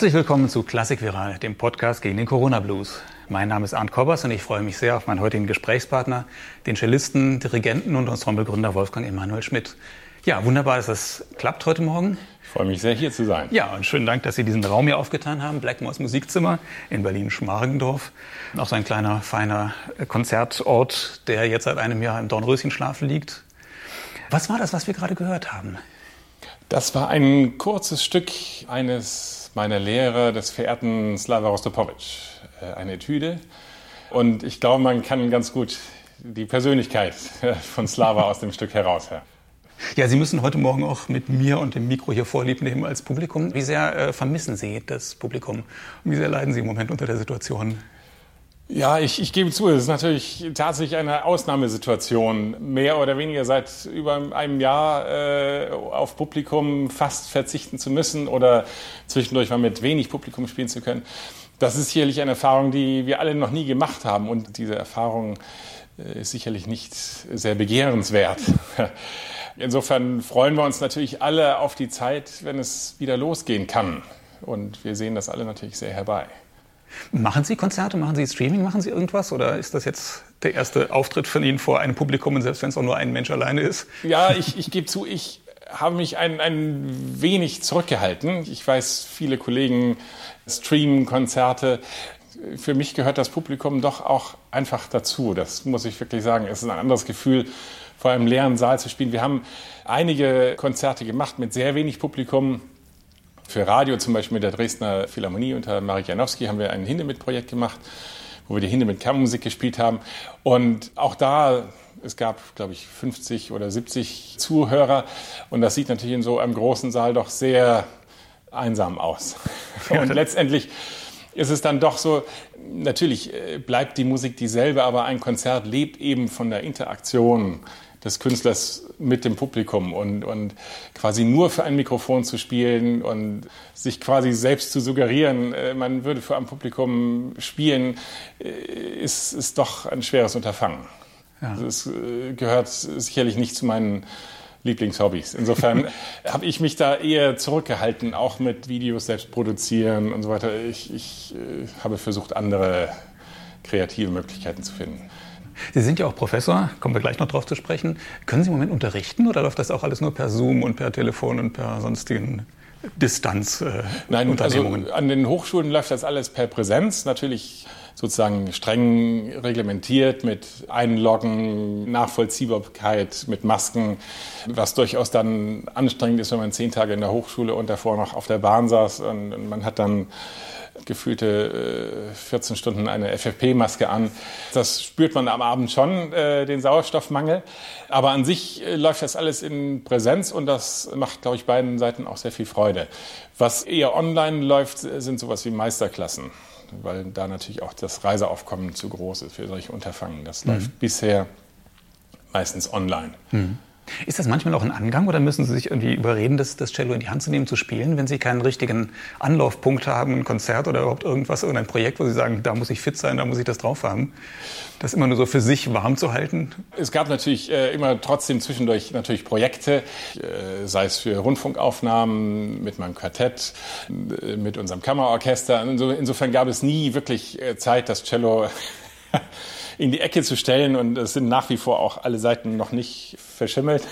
Herzlich willkommen zu Klassik Viral, dem Podcast gegen den Corona Blues. Mein Name ist Arndt Kobbers und ich freue mich sehr auf meinen heutigen Gesprächspartner, den Cellisten, Dirigenten und Ensemblegründer Wolfgang Emanuel Schmidt. Ja, wunderbar, dass das klappt heute Morgen. Ich freue mich sehr, hier zu sein. Ja, und schönen Dank, dass Sie diesen Raum hier aufgetan haben. Blackmores Musikzimmer in Berlin-Schmargendorf. Auch so ein kleiner, feiner Konzertort, der jetzt seit einem Jahr im Dornröschenschlaf liegt. Was war das, was wir gerade gehört haben? Das war ein kurzes Stück eines meiner Lehrer, des verehrten Slava Rostopowitsch. Äh, eine Etüde. Und ich glaube, man kann ganz gut die Persönlichkeit von Slava aus dem Stück heraushören. Ja, Sie müssen heute Morgen auch mit mir und dem Mikro hier vorlieb nehmen als Publikum. Wie sehr äh, vermissen Sie das Publikum? Und wie sehr leiden Sie im Moment unter der Situation? Ja, ich, ich gebe zu, es ist natürlich tatsächlich eine Ausnahmesituation, mehr oder weniger seit über einem Jahr äh, auf Publikum fast verzichten zu müssen oder zwischendurch mal mit wenig Publikum spielen zu können. Das ist sicherlich eine Erfahrung, die wir alle noch nie gemacht haben und diese Erfahrung äh, ist sicherlich nicht sehr begehrenswert. Insofern freuen wir uns natürlich alle auf die Zeit, wenn es wieder losgehen kann. Und wir sehen das alle natürlich sehr herbei. Machen Sie Konzerte, machen Sie Streaming, machen Sie irgendwas? Oder ist das jetzt der erste Auftritt von Ihnen vor einem Publikum, und selbst wenn es auch nur ein Mensch alleine ist? Ja, ich, ich gebe zu, ich habe mich ein, ein wenig zurückgehalten. Ich weiß, viele Kollegen streamen Konzerte. Für mich gehört das Publikum doch auch einfach dazu. Das muss ich wirklich sagen. Es ist ein anderes Gefühl, vor einem leeren Saal zu spielen. Wir haben einige Konzerte gemacht mit sehr wenig Publikum. Für Radio zum Beispiel mit der Dresdner Philharmonie unter Marek Janowski haben wir ein Hindemith-Projekt gemacht, wo wir die Hindemith Kammermusik gespielt haben. Und auch da, es gab, glaube ich, 50 oder 70 Zuhörer. Und das sieht natürlich in so einem großen Saal doch sehr einsam aus. Und letztendlich ist es dann doch so, natürlich äh, bleibt die Musik dieselbe, aber ein Konzert lebt eben von der Interaktion des Künstlers mit dem Publikum und, und quasi nur für ein Mikrofon zu spielen und sich quasi selbst zu suggerieren, äh, man würde für ein Publikum spielen, äh, ist, ist doch ein schweres Unterfangen. Ja. Also es äh, gehört sicherlich nicht zu meinen Lieblingshobbys. Insofern habe ich mich da eher zurückgehalten, auch mit Videos selbst produzieren und so weiter. Ich, ich habe versucht, andere kreative Möglichkeiten zu finden. Sie sind ja auch Professor, kommen wir gleich noch drauf zu sprechen. Können Sie im Moment unterrichten oder läuft das auch alles nur per Zoom und per Telefon und per sonstigen Distanz? Äh, Nein, also an den Hochschulen läuft das alles per Präsenz. Natürlich sozusagen streng reglementiert mit Einloggen, Nachvollziehbarkeit, mit Masken, was durchaus dann anstrengend ist, wenn man zehn Tage in der Hochschule und davor noch auf der Bahn saß und man hat dann gefühlte äh, 14 Stunden eine FFP-Maske an. Das spürt man am Abend schon, äh, den Sauerstoffmangel. Aber an sich äh, läuft das alles in Präsenz und das macht, glaube ich, beiden Seiten auch sehr viel Freude. Was eher online läuft, sind sowas wie Meisterklassen, weil da natürlich auch das Reiseaufkommen zu groß ist für solche Unterfangen. Das mhm. läuft bisher meistens online. Mhm. Ist das manchmal auch ein Angang oder müssen Sie sich irgendwie überreden, das, das Cello in die Hand zu nehmen, zu spielen, wenn Sie keinen richtigen Anlaufpunkt haben, ein Konzert oder überhaupt irgendwas, irgendein Projekt, wo Sie sagen, da muss ich fit sein, da muss ich das drauf haben? Das immer nur so für sich warm zu halten? Es gab natürlich äh, immer trotzdem zwischendurch natürlich Projekte, äh, sei es für Rundfunkaufnahmen mit meinem Quartett, äh, mit unserem Kammerorchester. Insofern gab es nie wirklich äh, Zeit, das Cello in die Ecke zu stellen und es sind nach wie vor auch alle Seiten noch nicht verschimmelt.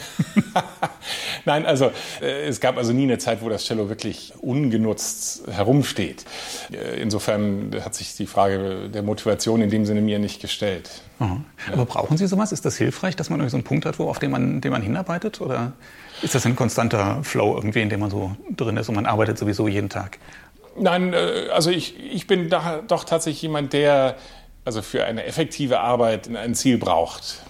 Nein, also äh, es gab also nie eine Zeit, wo das Cello wirklich ungenutzt herumsteht. Äh, insofern hat sich die Frage der Motivation in dem Sinne mir nicht gestellt. Ja. Aber brauchen Sie sowas? Ist das hilfreich, dass man so einen Punkt hat, wo, auf den man, den man hinarbeitet? Oder ist das ein konstanter Flow irgendwie, in dem man so drin ist und man arbeitet sowieso jeden Tag? Nein, äh, also ich, ich bin da, doch tatsächlich jemand, der also für eine effektive Arbeit ein Ziel braucht.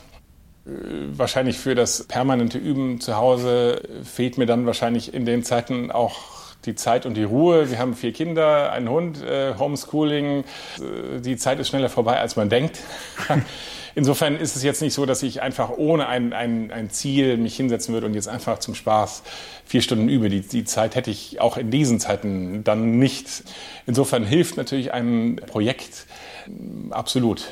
Äh, wahrscheinlich für das permanente Üben zu Hause fehlt mir dann wahrscheinlich in den Zeiten auch die Zeit und die Ruhe. Wir haben vier Kinder, einen Hund, äh, Homeschooling. Äh, die Zeit ist schneller vorbei, als man denkt. Insofern ist es jetzt nicht so, dass ich einfach ohne ein, ein, ein Ziel mich hinsetzen würde und jetzt einfach zum Spaß vier Stunden übe. Die, die Zeit hätte ich auch in diesen Zeiten dann nicht. Insofern hilft natürlich ein Projekt, Absolut.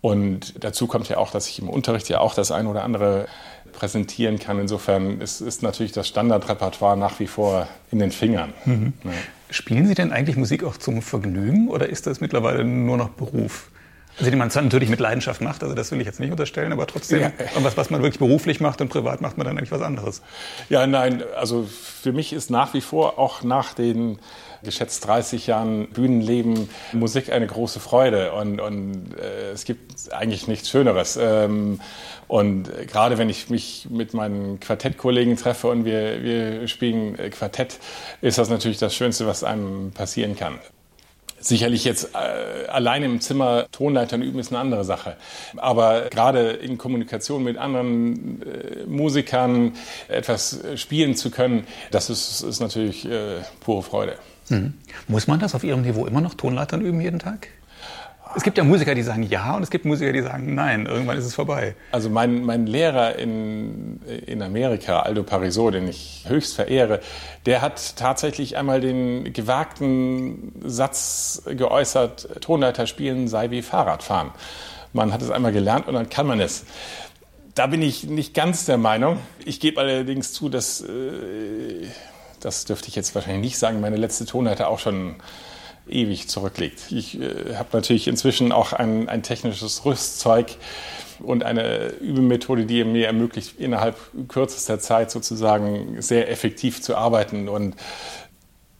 Und dazu kommt ja auch, dass ich im Unterricht ja auch das ein oder andere präsentieren kann. Insofern ist, ist natürlich das Standardrepertoire nach wie vor in den Fingern. Mhm. Ja. Spielen Sie denn eigentlich Musik auch zum Vergnügen oder ist das mittlerweile nur noch Beruf? Also die man natürlich mit Leidenschaft macht, also das will ich jetzt nicht unterstellen, aber trotzdem, ja. was, was man wirklich beruflich macht und privat macht man dann eigentlich was anderes. Ja, nein, also für mich ist nach wie vor auch nach den geschätzt 30 Jahren Bühnenleben Musik eine große Freude und, und äh, es gibt eigentlich nichts Schöneres. Ähm, und gerade wenn ich mich mit meinen Quartettkollegen treffe und wir, wir spielen Quartett, ist das natürlich das Schönste, was einem passieren kann. Sicherlich jetzt äh, allein im Zimmer Tonleitern üben ist eine andere Sache. Aber gerade in Kommunikation mit anderen äh, Musikern etwas spielen zu können, das ist, ist natürlich äh, pure Freude. Mhm. Muss man das auf Ihrem Niveau immer noch Tonleitern üben jeden Tag? Es gibt ja Musiker, die sagen ja und es gibt Musiker, die sagen nein. Irgendwann ist es vorbei. Also mein, mein Lehrer in, in Amerika, Aldo Parisot, den ich höchst verehre, der hat tatsächlich einmal den gewagten Satz geäußert, Tonleiter spielen sei wie Fahrradfahren. Man hat es einmal gelernt und dann kann man es. Da bin ich nicht ganz der Meinung. Ich gebe allerdings zu, dass, äh, das dürfte ich jetzt wahrscheinlich nicht sagen, meine letzte Tonleiter auch schon ewig zurückliegt. Ich äh, habe natürlich inzwischen auch ein, ein technisches Rüstzeug und eine Übemethode, die mir ermöglicht, innerhalb kürzester Zeit sozusagen sehr effektiv zu arbeiten. Und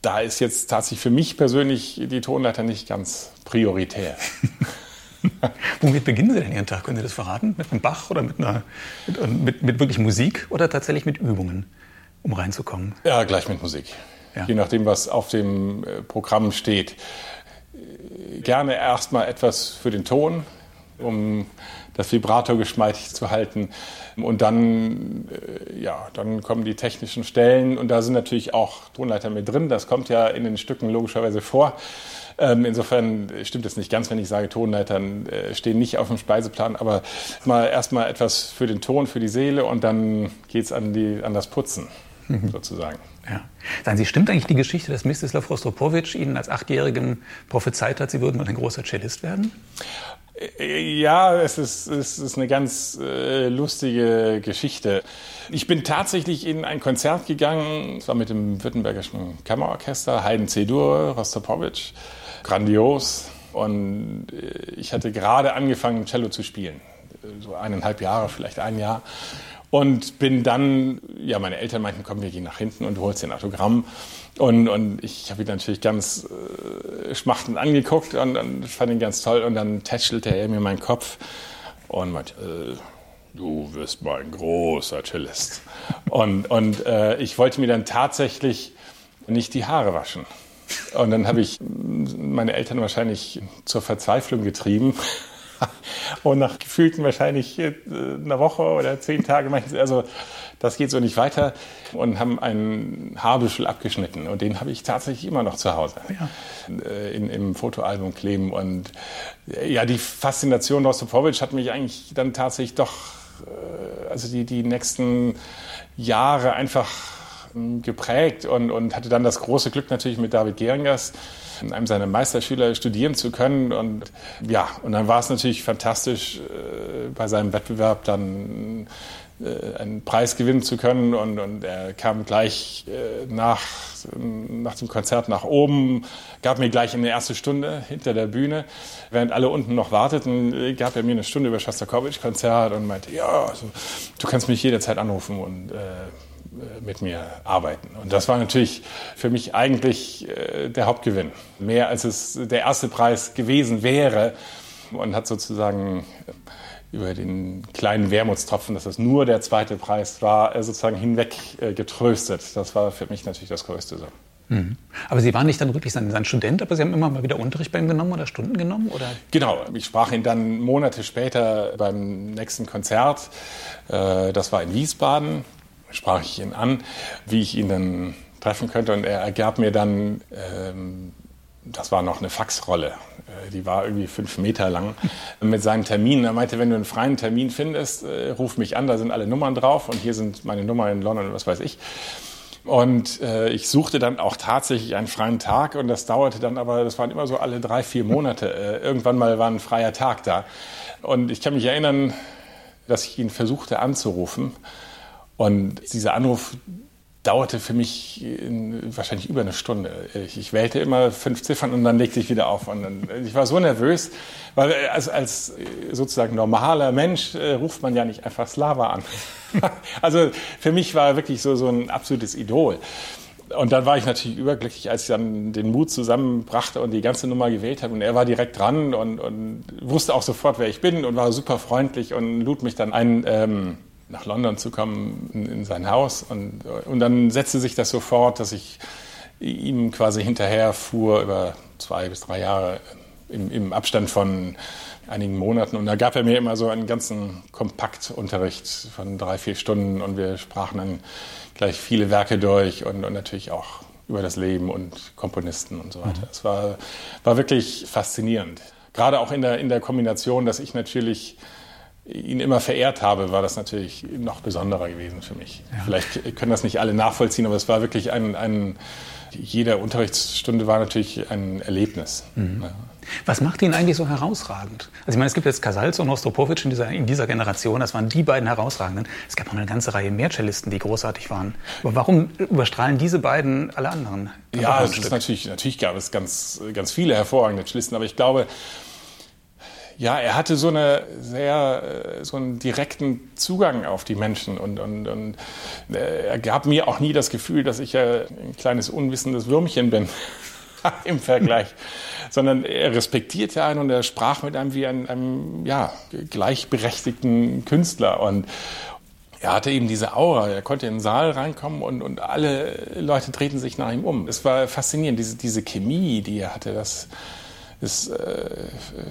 da ist jetzt tatsächlich für mich persönlich die Tonleiter nicht ganz prioritär. Womit beginnen Sie denn Ihren Tag? Können Sie das verraten? Mit einem Bach oder mit, einer, mit, mit, mit wirklich Musik oder tatsächlich mit Übungen, um reinzukommen? Ja, gleich mit Musik ja. je nachdem, was auf dem äh, Programm steht. Gerne erstmal etwas für den Ton, um das Vibrato geschmeidig zu halten. Und dann, äh, ja, dann kommen die technischen Stellen und da sind natürlich auch Tonleiter mit drin. Das kommt ja in den Stücken logischerweise vor. Ähm, insofern stimmt es nicht ganz, wenn ich sage, Tonleitern äh, stehen nicht auf dem Speiseplan, aber mal erstmal etwas für den Ton, für die Seele und dann geht es an, an das Putzen mhm. sozusagen. Ja. Sagen Sie, stimmt eigentlich die Geschichte, dass Mstislav Rostropowitsch Ihnen als Achtjährigen prophezeit hat, Sie würden mal ein großer Cellist werden? Äh, ja, es ist, es ist eine ganz äh, lustige Geschichte. Ich bin tatsächlich in ein Konzert gegangen, es war mit dem Württembergischen Kammerorchester, Haydn C-Dur, Rostropowitsch, grandios. Und äh, ich hatte gerade angefangen, Cello zu spielen, so eineinhalb Jahre, vielleicht ein Jahr. Und bin dann, ja, meine Eltern meinten, komm, wir gehen nach hinten und du holst dir ein Autogramm. Und, und ich habe ihn natürlich ganz äh, schmachtend angeguckt und, und fand ihn ganz toll. Und dann tätschelte er mir meinen Kopf und meinte, äh, du wirst mal ein großer Cellist. Und, und äh, ich wollte mir dann tatsächlich nicht die Haare waschen. Und dann habe ich meine Eltern wahrscheinlich zur Verzweiflung getrieben und nach gefühlten wahrscheinlich äh, einer Woche oder zehn Tage also das geht so nicht weiter und haben einen Haarbüschel abgeschnitten. Und den habe ich tatsächlich immer noch zu Hause ja. Äh, in, im Fotoalbum kleben. Und äh, ja, die Faszination Rostropowitsch hat mich eigentlich dann tatsächlich doch, also die, die nächsten Jahre einfach ähm, geprägt und, und hatte dann das große Glück natürlich mit David Geringers, einem seiner Meisterschüler studieren zu können. Und ja, und dann war es natürlich fantastisch, äh, bei seinem Wettbewerb dann äh, einen Preis gewinnen zu können. Und, und er kam gleich äh, nach, nach dem Konzert nach oben, gab mir gleich eine erste Stunde hinter der Bühne. Während alle unten noch warteten, gab er mir eine Stunde über Schostakowitsch-Konzert und meinte, ja, also, du kannst mich jederzeit anrufen und äh, mit mir arbeiten. Und das war natürlich für mich eigentlich äh, der Hauptgewinn. Mehr als es der erste Preis gewesen wäre und hat sozusagen äh, über den kleinen Wermutstropfen, dass das nur der zweite Preis war, sozusagen hinweg getröstet. Das war für mich natürlich das Größte so. Mhm. Aber Sie waren nicht dann wirklich sein, sein, Student, aber Sie haben immer mal wieder Unterricht bei ihm genommen oder Stunden genommen? Oder? Genau, ich sprach ihn dann Monate später beim nächsten Konzert. Das war in Wiesbaden sprach ich ihn an, wie ich ihn dann treffen könnte. Und er ergab mir dann, ähm, das war noch eine Faxrolle, äh, die war irgendwie fünf Meter lang, mit seinen Terminen. Er meinte, wenn du einen freien Termin findest, äh, ruf mich an, da sind alle Nummern drauf und hier sind meine Nummern in London und was weiß ich. Und äh, ich suchte dann auch tatsächlich einen freien Tag und das dauerte dann aber, das waren immer so alle drei, vier Monate. Äh, irgendwann mal war ein freier Tag da. Und ich kann mich erinnern, dass ich ihn versuchte anzurufen. Und dieser Anruf dauerte für mich wahrscheinlich über eine Stunde. Ich, ich, wählte immer fünf Ziffern und dann legte ich wieder auf. Und dann, ich war so nervös, weil als, als sozusagen normaler Mensch äh, ruft man ja nicht einfach Slava an. also für mich war er wirklich so, so ein absolutes Idol. Und dann war ich natürlich überglücklich, als ich dann den Mut zusammenbrachte und die ganze Nummer gewählt habe. Und er war direkt dran und, und wusste auch sofort, wer ich bin und war super freundlich und lud mich dann ein. Ähm, nach London zu kommen, in, in sein Haus. Und, und dann setzte sich das so fort, dass ich ihm quasi hinterher fuhr über zwei bis drei Jahre im, im Abstand von einigen Monaten. Und da gab er mir immer so einen ganzen Kompaktunterricht von drei, vier Stunden und wir sprachen dann gleich viele Werke durch und, und natürlich auch über das Leben und Komponisten und so weiter. Mhm. Es war, war wirklich faszinierend. Gerade auch in der, in der Kombination, dass ich natürlich ihn immer verehrt habe, war das natürlich noch besonderer gewesen für mich. Ja. Vielleicht können das nicht alle nachvollziehen, aber es war wirklich ein, ein jede Unterrichtsstunde war natürlich ein Erlebnis. Mhm. Ja. Was macht ihn eigentlich so herausragend? Also ich meine, es gibt jetzt Kasalz und Rostropovich in dieser, in dieser Generation, das waren die beiden herausragenden. Es gab noch eine ganze Reihe mehr Cellisten, die großartig waren. Aber warum überstrahlen diese beiden alle anderen? Ja, es ist natürlich, natürlich gab es ganz, ganz viele hervorragende Cellisten, aber ich glaube, ja, er hatte so eine sehr, äh, so einen direkten Zugang auf die Menschen und, und, und äh, er gab mir auch nie das Gefühl, dass ich ein kleines unwissendes Würmchen bin im Vergleich, sondern er respektierte einen und er sprach mit einem wie einem, einem ja, gleichberechtigten Künstler und er hatte eben diese Aura, er konnte in den Saal reinkommen und, und alle Leute drehten sich nach ihm um. Es war faszinierend, diese, diese Chemie, die er hatte, das, ist äh,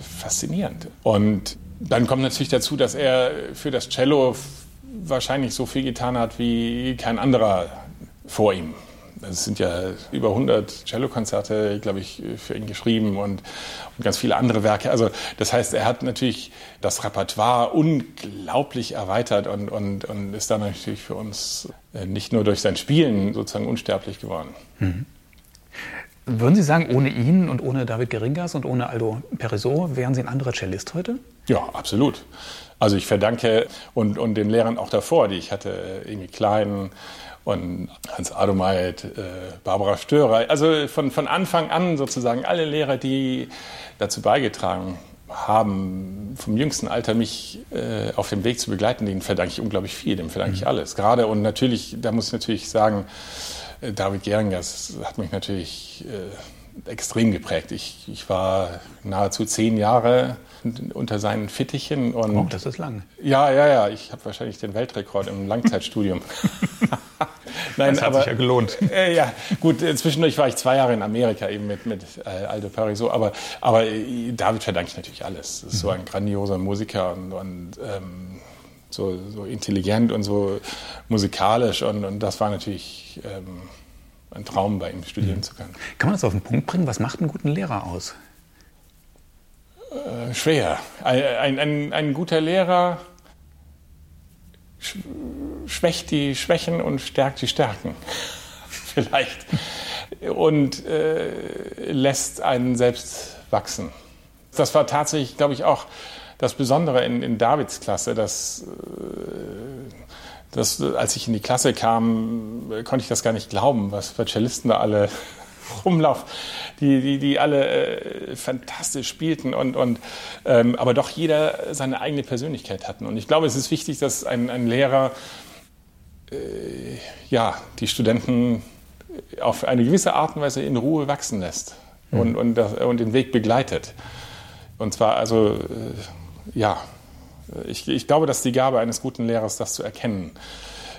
faszinierend. Und dann kommt natürlich dazu, dass er für das Cello wahrscheinlich so viel getan hat wie kein anderer vor ihm. Es sind ja über 100 Cellokonzerte, glaube ich, für ihn geschrieben und, und, ganz viele andere Werke. Also das heißt, er hat natürlich das Repertoire unglaublich erweitert und, und, und ist dann natürlich für uns äh, nicht nur durch sein Spielen sozusagen unsterblich geworden. Mhm. Würden Sie sagen, ohne ihn und ohne David Geringas und ohne Aldo Perisot wären Sie ein anderer Cellist heute? Ja, absolut. Also ich verdanke und, und den Lehrern auch davor, die ich hatte, Emi Klein und Hans Adomeit, äh, Barbara Störer. Also von, von Anfang an sozusagen alle Lehrer, die dazu beigetragen haben, vom jüngsten Alter mich äh, auf dem Weg zu begleiten, denen verdanke ich unglaublich viel, dem verdanke ich mhm. alles. Gerade und natürlich, da muss ich natürlich sagen, äh, David Geringers hat mich natürlich äh, extrem geprägt. Ich, ich war nahezu zehn Jahre unter seinen Fittichen. Und oh, das ist lang. Ja, ja, ja. Ich habe wahrscheinlich den Weltrekord im Langzeitstudium. Nein, das hat aber, sich ja gelohnt. Äh, ja, gut, äh, zwischendurch war ich zwei Jahre in Amerika eben mit, mit äh, Aldo Pariso, aber, aber äh, David verdanke ich natürlich alles. Das ist so ein grandioser Musiker und, und ähm, so, so intelligent und so musikalisch und, und das war natürlich ähm, ein Traum, bei ihm studieren mhm. zu können. Kann man das auf den Punkt bringen? Was macht einen guten Lehrer aus? Äh, schwer. Ein, ein, ein, guter Lehrer schwächt die Schwächen und stärkt die Stärken. Vielleicht. Und äh, lässt einen selbst wachsen. Das war tatsächlich, glaube ich, auch das Besondere in, in Davids Klasse, dass, äh, dass als ich in die Klasse kam, konnte ich das gar nicht glauben, was für Cellisten da alle rumlaufen, die, die, die alle äh, fantastisch spielten und, und ähm, aber doch jeder seine eigene Persönlichkeit hatten. Und ich glaube, es ist wichtig, dass ein, ein Lehrer äh, ja, die Studenten auf eine gewisse Art und Weise in Ruhe wachsen lässt mhm. und, und, und den Weg begleitet. Und zwar also äh, ja, ich, ich glaube, dass die Gabe eines guten Lehrers das zu erkennen,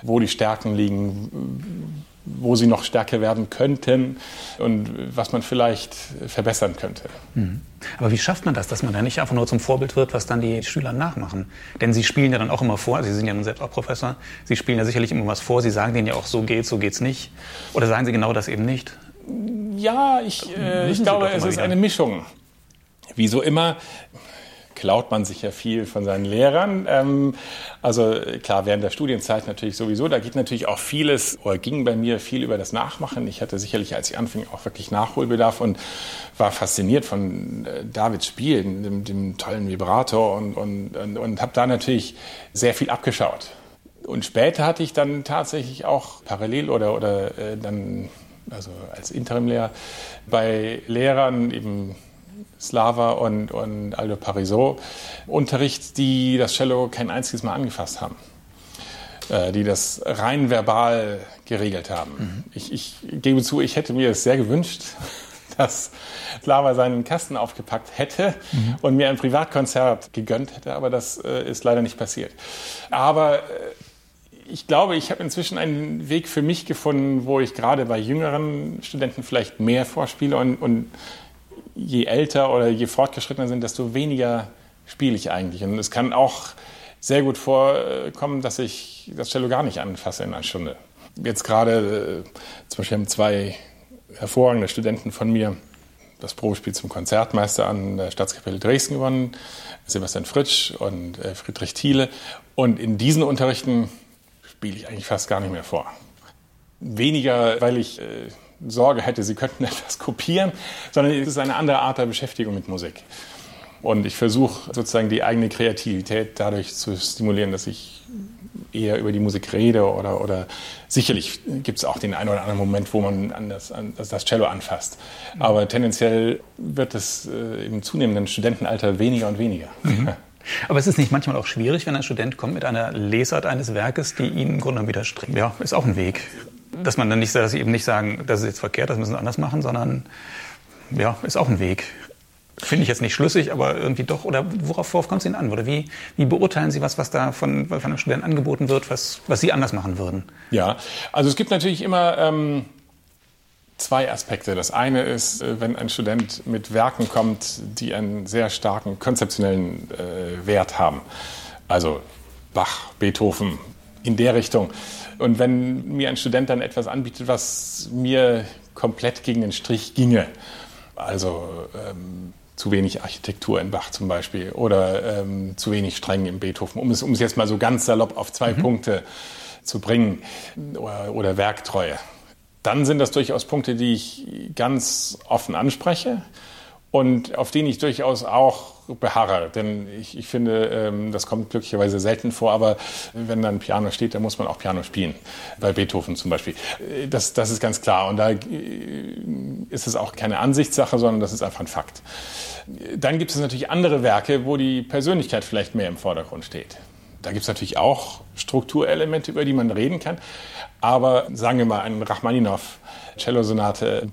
wo die Stärken liegen, wo sie noch stärker werden könnten und was man vielleicht verbessern könnte. Mhm. Aber wie schafft man das, dass man da nicht einfach nur zum Vorbild wird, was dann die Schüler nachmachen? Denn sie spielen ja dann auch immer vor, Sie sind ja nun selbst auch Professor, Sie spielen ja sicherlich immer was vor, Sie sagen denen ja auch, so geht's, so geht's nicht. Oder sagen Sie genau das eben nicht? Ja, ich, äh, ich glaube, es ist eine Mischung. Wie so immer klaut man sich ja viel von seinen Lehrern. Ähm, also klar, während der Studienzeit natürlich sowieso. Da geht natürlich auch vieles, oder ging bei mir viel über das Nachmachen. Ich hatte sicherlich, als ich anfing, auch wirklich Nachholbedarf und war fasziniert von äh, Davids Spiel, dem, dem tollen Vibrator und, und, und, und habe da natürlich sehr viel abgeschaut. Und später hatte ich dann tatsächlich auch parallel oder, oder äh, dann also als Interimlehrer bei Lehrern eben Slava und, und Aldo Parisot Unterricht, die das Cello kein einziges Mal angefasst haben. Äh, die das rein verbal geregelt haben. Mhm. Ich, ich gebe zu, ich hätte mir es sehr gewünscht, dass Slava seinen Kasten aufgepackt hätte mhm. und mir ein Privatkonzert gegönnt hätte, aber das äh, ist leider nicht passiert. Aber äh, ich glaube, ich habe inzwischen einen Weg für mich gefunden, wo ich gerade bei jüngeren Studenten vielleicht mehr vorspiele und, und je älter oder je fortgeschrittener sind, desto weniger spiele ich eigentlich. Und es kann auch sehr gut vorkommen, dass ich das Cello gar nicht anfasse in einer Stunde. Jetzt gerade, äh, zum Beispiel haben zwei hervorragende Studenten von mir das Probespiel zum Konzertmeister an der Staatskapelle Dresden gewonnen, Sebastian Fritsch und äh, Friedrich Thiele. Und in diesen Unterrichten spiele ich eigentlich fast gar nicht mehr vor. Weniger, weil ich äh, Sorge hätte, sie könnten etwas kopieren, sondern es ist eine andere Art der Beschäftigung mit Musik. Und ich versuche sozusagen die eigene Kreativität dadurch zu stimulieren, dass ich eher über die Musik rede oder, oder sicherlich gibt es auch den einen oder anderen Moment, wo man an das, an das Cello anfasst. Aber tendenziell wird es äh, im zunehmenden Studentenalter weniger und weniger. Mhm. Aber es ist nicht manchmal auch schwierig, wenn ein Student kommt mit einer Lesart eines Werkes, die ihn im Grunde widerstrebt. Ja, ist auch ein Weg dass man dann nicht, dass sie eben nicht sagen, das ist jetzt verkehrt, das müssen sie anders machen, sondern ja, ist auch ein Weg. Finde ich jetzt nicht schlüssig, aber irgendwie doch. Oder worauf, worauf kommt es Ihnen an? Oder wie, wie beurteilen Sie was, was da von, von einem Studenten angeboten wird, was, was Sie anders machen würden? Ja, also es gibt natürlich immer ähm, zwei Aspekte. Das eine ist, äh, wenn ein Student mit Werken kommt, die einen sehr starken konzeptionellen äh, Wert haben. Also Bach, Beethoven, in der Richtung. Und wenn mir ein Student dann etwas anbietet, was mir komplett gegen den Strich ginge, also ähm, zu wenig Architektur in Bach zum Beispiel oder ähm, zu wenig Strängen im Beethoven, um es, um es jetzt mal so ganz salopp auf zwei mhm. Punkte zu bringen, oder, oder Werktreue, dann sind das durchaus Punkte, die ich ganz offen anspreche und auf den ich durchaus auch beharre. Denn ich, ich finde, ähm, das kommt glücklicherweise selten vor, aber wenn dann Piano steht, dann muss man auch Piano spielen. Bei Beethoven zum Beispiel. Äh, das, das ist ganz klar. Und da äh, ist es auch keine Ansichtssache, sondern das ist einfach ein Fakt. Dann gibt es natürlich andere Werke, wo die Persönlichkeit vielleicht mehr im Vordergrund steht. Da gibt es natürlich auch Strukturelemente, über die man reden kann. Aber sagen wir mal, ein Rachmaninoff, Cellosonate,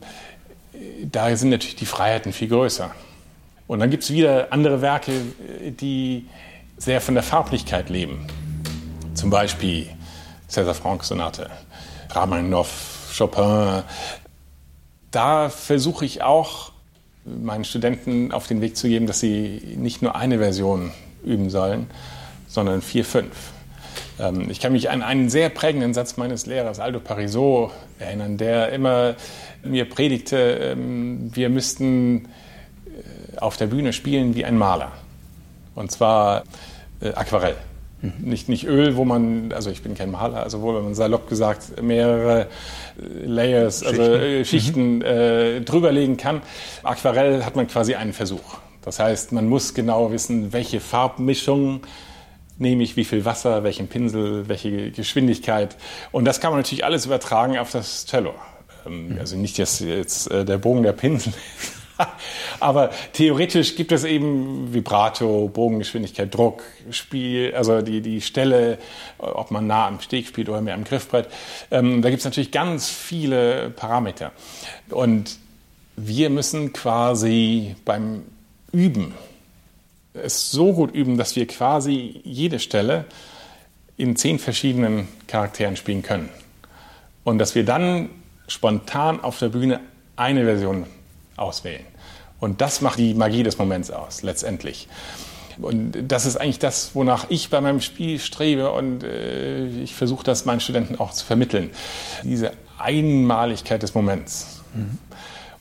da sind natürlich die Freiheiten viel größer. Und dann gibt es wieder andere Werke, die sehr von der Farblichkeit leben. Zum Beispiel César Franck Sonate, Rachmaninoff, Chopin. Da versuche ich auch meinen Studenten auf den Weg zu geben, dass sie nicht nur eine Version üben sollen, sondern vier, fünf. Ähm, ich kann mich an einen sehr prägenden Satz meines Lehrers Aldo Parisot erinnern, der immer mir predigte, ähm, wir müssten auf der Bühne spielen wie ein Maler. Und zwar äh, Aquarell. Mhm. Nicht, nicht Öl, wo man, also ich bin kein Maler, also wo man salopp gesagt mehrere äh, Layers, Schichten. also äh, Schichten mhm. äh, drüberlegen kann. Aquarell hat man quasi einen Versuch. Das heißt, man muss genau wissen, welche Farbmischung nehme ich, wie viel Wasser, welchen Pinsel, welche Geschwindigkeit. Und das kann man natürlich alles übertragen auf das Cello. Ähm, mhm. Also nicht dass jetzt äh, der Bogen der Pinsel Aber theoretisch gibt es eben Vibrato, Bogengeschwindigkeit, Druck, Spiel, also die, die Stelle, ob man nah am Steg spielt oder mehr am Griffbrett. Ähm, da gibt es natürlich ganz viele Parameter. Und wir müssen quasi beim Üben es so gut üben, dass wir quasi jede Stelle in zehn verschiedenen Charakteren spielen können. Und dass wir dann spontan auf der Bühne eine Version auswählen. Und das macht die Magie des Moments aus, letztendlich. Und das ist eigentlich das, wonach ich bei meinem Spiel strebe und äh, ich versuche das meinen Studenten auch zu vermitteln. Diese Einmaligkeit des Moments. Mhm.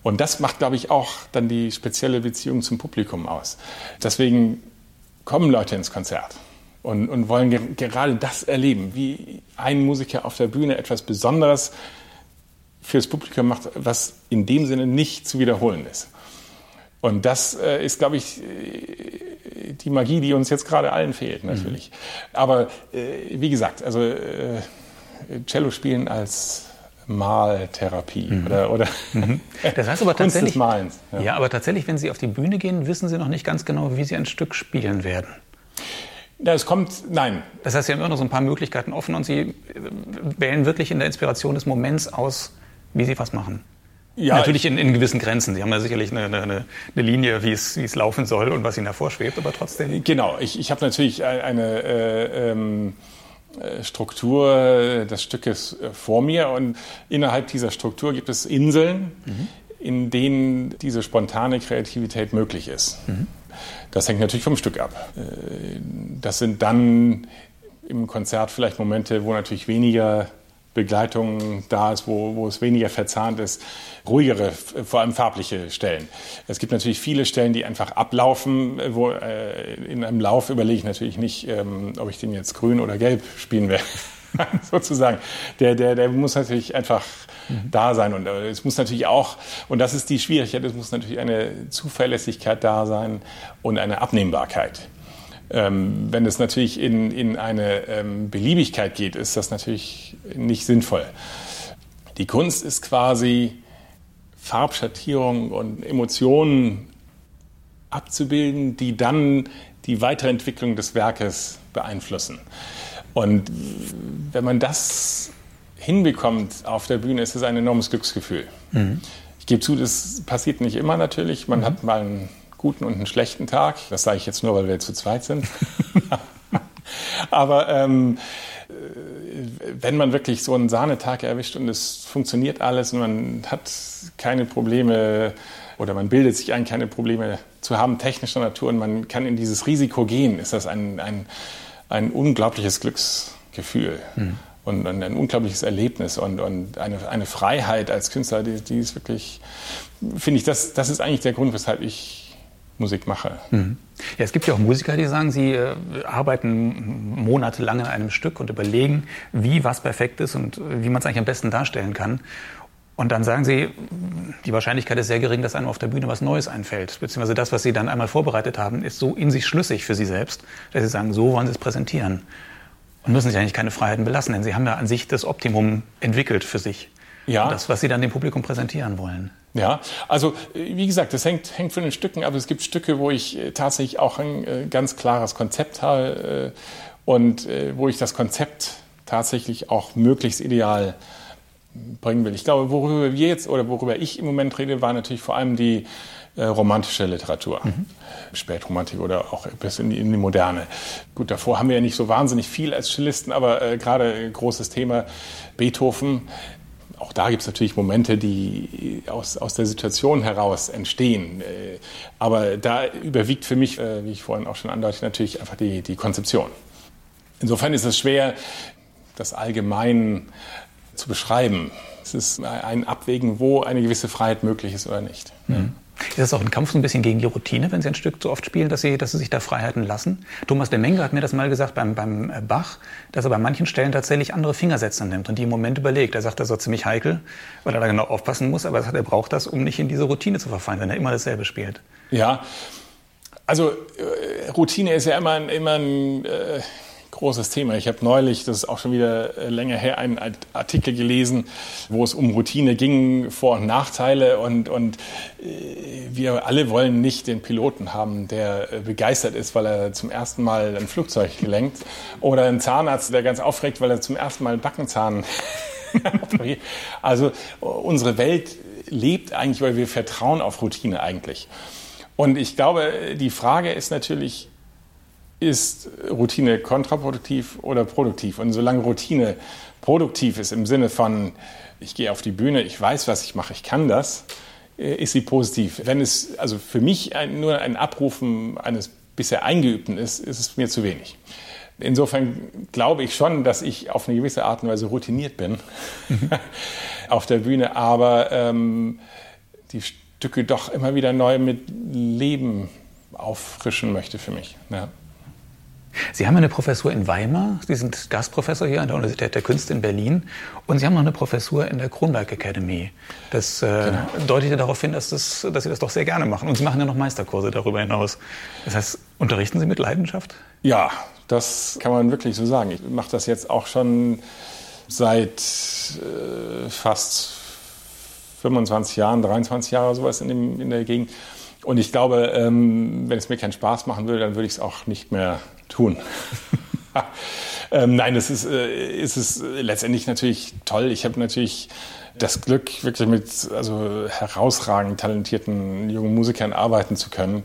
Und das macht, glaube ich, auch dann die spezielle Beziehung zum Publikum aus. Deswegen kommen Leute ins Konzert und, und wollen ge gerade das erleben, wie ein Musiker auf der Bühne etwas Besonderes fürs Publikum macht, was in dem Sinne nicht zu wiederholen ist. Und das äh, ist, glaube ich, äh, die Magie, die uns jetzt gerade allen fehlt, natürlich. Mhm. Aber äh, wie gesagt, also äh, Cello spielen als Maltherapie mhm. oder, oder mhm. das heißt aber tatsächlich, ja. ja, aber tatsächlich, wenn Sie auf die Bühne gehen, wissen Sie noch nicht ganz genau, wie Sie ein Stück spielen werden. Ja, es kommt, nein. Das heißt, Sie haben immer noch so ein paar Möglichkeiten offen und Sie äh, wählen wirklich in der Inspiration des Moments aus, wie Sie was machen. Ja, Natürlich in, in gewissen Grenzen. Sie haben ja sicherlich eine, eine, eine Linie, wie es, wie es laufen soll und was Ihnen hervorschwebt, aber trotzdem. Genau, ich, ich habe natürlich eine äh, ähm, äh, Struktur des Stückes äh, vor mir und innerhalb dieser Struktur gibt es Inseln, mhm. in denen diese spontane Kreativität möglich ist. Mhm. Das hängt natürlich vom Stück ab. Äh, das sind dann im Konzert vielleicht Momente, wo natürlich weniger Begleitung da ist, wo, wo es weniger verzahnt ist, ruhigere, vor allem farbliche Stellen. Es gibt natürlich viele Stellen, die einfach ablaufen, wo äh, in einem Lauf überlege ich natürlich nicht, ähm, ob ich den jetzt grün oder gelb spielen werde. sozusagen. Der, der, der muss natürlich einfach mhm. da sein. Und äh, es muss natürlich auch, und das ist die Schwierigkeit, es muss natürlich eine Zuverlässigkeit da sein und eine Abnehmbarkeit. Ähm, wenn es natürlich in, in eine ähm, Beliebigkeit geht, ist das natürlich nicht sinnvoll. Die Kunst ist quasi Farbschattierung und Emotionen abzubilden, die dann die Weiterentwicklung des Werkes beeinflussen. Und wenn man das hinbekommt auf der Bühne, ist es ein enormes Glücksgefühl. Mhm. Ich gebe zu, das passiert nicht immer natürlich. Man mhm. hat mal einen guten und einen schlechten Tag. Das sage ich jetzt nur, weil wir zu zweit sind. Aber ähm, äh, wenn man wirklich so einen Sahnetag erwischt und es funktioniert alles und man hat keine Probleme oder man bildet sich ein, keine Probleme zu haben technischer Natur und man kann in dieses Risiko gehen, ist das ein, ein ein unglaubliches Glücksgefühl mhm. und, und, ein unglaubliches Erlebnis und, und eine, eine, Freiheit als Künstler, die, die ist wirklich, finde ich, das, das ist eigentlich der Grund, weshalb ich Musik mache. Mhm. Ja, es gibt ja auch Musiker, die sagen, sie äh, arbeiten monatelang an einem Stück und überlegen, wie was perfekt ist und wie man es eigentlich am besten darstellen kann. Und dann sagen Sie, die Wahrscheinlichkeit ist sehr gering, dass einem auf der Bühne was Neues einfällt. Beziehungsweise das, was Sie dann einmal vorbereitet haben, ist so in sich schlüssig für Sie selbst, dass Sie sagen, so wollen Sie es präsentieren. Und müssen sich eigentlich keine Freiheiten belassen, denn Sie haben ja an sich das Optimum entwickelt für sich. Ja. das, was Sie dann dem Publikum präsentieren wollen. Ja, also wie gesagt, das hängt, hängt von den Stücken ab. Es gibt Stücke, wo ich äh, tatsächlich auch ein äh, ganz klares Konzept habe äh, und wo ich das Konzept tatsächlich auch möglichst ideal bringen will. Ich glaube, worüber wir jetzt oder worüber ich im Moment rede, war natürlich vor allem die äh, romantische Literatur. Mhm. Spätromantik oder auch bis in die, in die, Moderne. Gut, davor haben wir ja nicht so wahnsinnig viel als Cellisten, aber äh, gerade großes Thema Beethoven. Da gibt es natürlich Momente, die aus, aus der Situation heraus entstehen. Äh, aber da überwiegt für mich, äh, wie ich vorhin auch schon andeutete, natürlich einfach die, die Konzeption. Insofern ist es schwer, das allgemein zu beschreiben. Es ist ein Abwägen, wo eine gewisse Freiheit möglich ist oder nicht. Mhm. Ist das auch ein Kampf so ein bisschen gegen die Routine, wenn Sie ein Stück zu oft spielen, dass Sie, dass Sie sich da Freiheiten lassen? Thomas de Menge hat mir das mal gesagt beim, beim äh, Bach, dass er bei manchen Stellen tatsächlich andere Fingersätze nimmt und die im Moment überlegt. Er sagt, das ist ziemlich heikel, weil er da genau aufpassen muss, aber er, sagt, er braucht das, um nicht in diese Routine zu verfallen, wenn er immer dasselbe spielt. Ja, also äh, Routine ist ja immer, immer ein äh, großes Thema. Ich habe neulich, das ist auch schon wieder äh, länger her, einen Artikel gelesen, wo es um Routine ging, Vor- und Nachteile. Und, und äh, wir alle wollen nicht den Piloten haben, der äh, begeistert ist, weil er zum ersten Mal ein Flugzeug gelenkt. Oder einen Zahnarzt, der ganz aufregt, weil er zum ersten Mal einen Backenzahn Also unsere Welt lebt eigentlich, weil wir vertrauen auf Routine eigentlich. Und ich glaube, die Frage ist natürlich, ist Routine kontraproduktiv oder produktiv? Und solange Routine produktiv ist im Sinne von, ich gehe auf die Bühne, ich weiß, was ich mache, ich kann das, äh, ist sie positiv. Wenn es also für mich ein, nur ein Abrufen eines bisher Eingeübten ist, ist es mir zu wenig. Insofern glaube ich schon, dass ich auf eine gewisse Art und Weise routiniert bin mhm. auf der Bühne, aber ähm, die Stücke doch immer wieder neu mit Leben auffrischen möchte für mich. Ja. Sie haben eine Professur in Weimar, Sie sind Gastprofessor hier an der Universität der Künste in Berlin und Sie haben noch eine Professur in der Kronberg Academy. Das äh, genau. deutet ja darauf hin, dass, das, dass Sie das doch sehr gerne machen. Und Sie machen ja noch Meisterkurse darüber hinaus. Das heißt, unterrichten Sie mit Leidenschaft? Ja, das kann man wirklich so sagen. Ich mache das jetzt auch schon seit äh, fast 25 Jahren, 23 Jahre sowas in, dem, in der Gegend. Und ich glaube, ähm, wenn es mir keinen Spaß machen würde, dann würde ich es auch nicht mehr tun. ähm, nein, es ist, äh, es ist letztendlich natürlich toll. Ich habe natürlich das Glück, wirklich mit also herausragend talentierten jungen Musikern arbeiten zu können.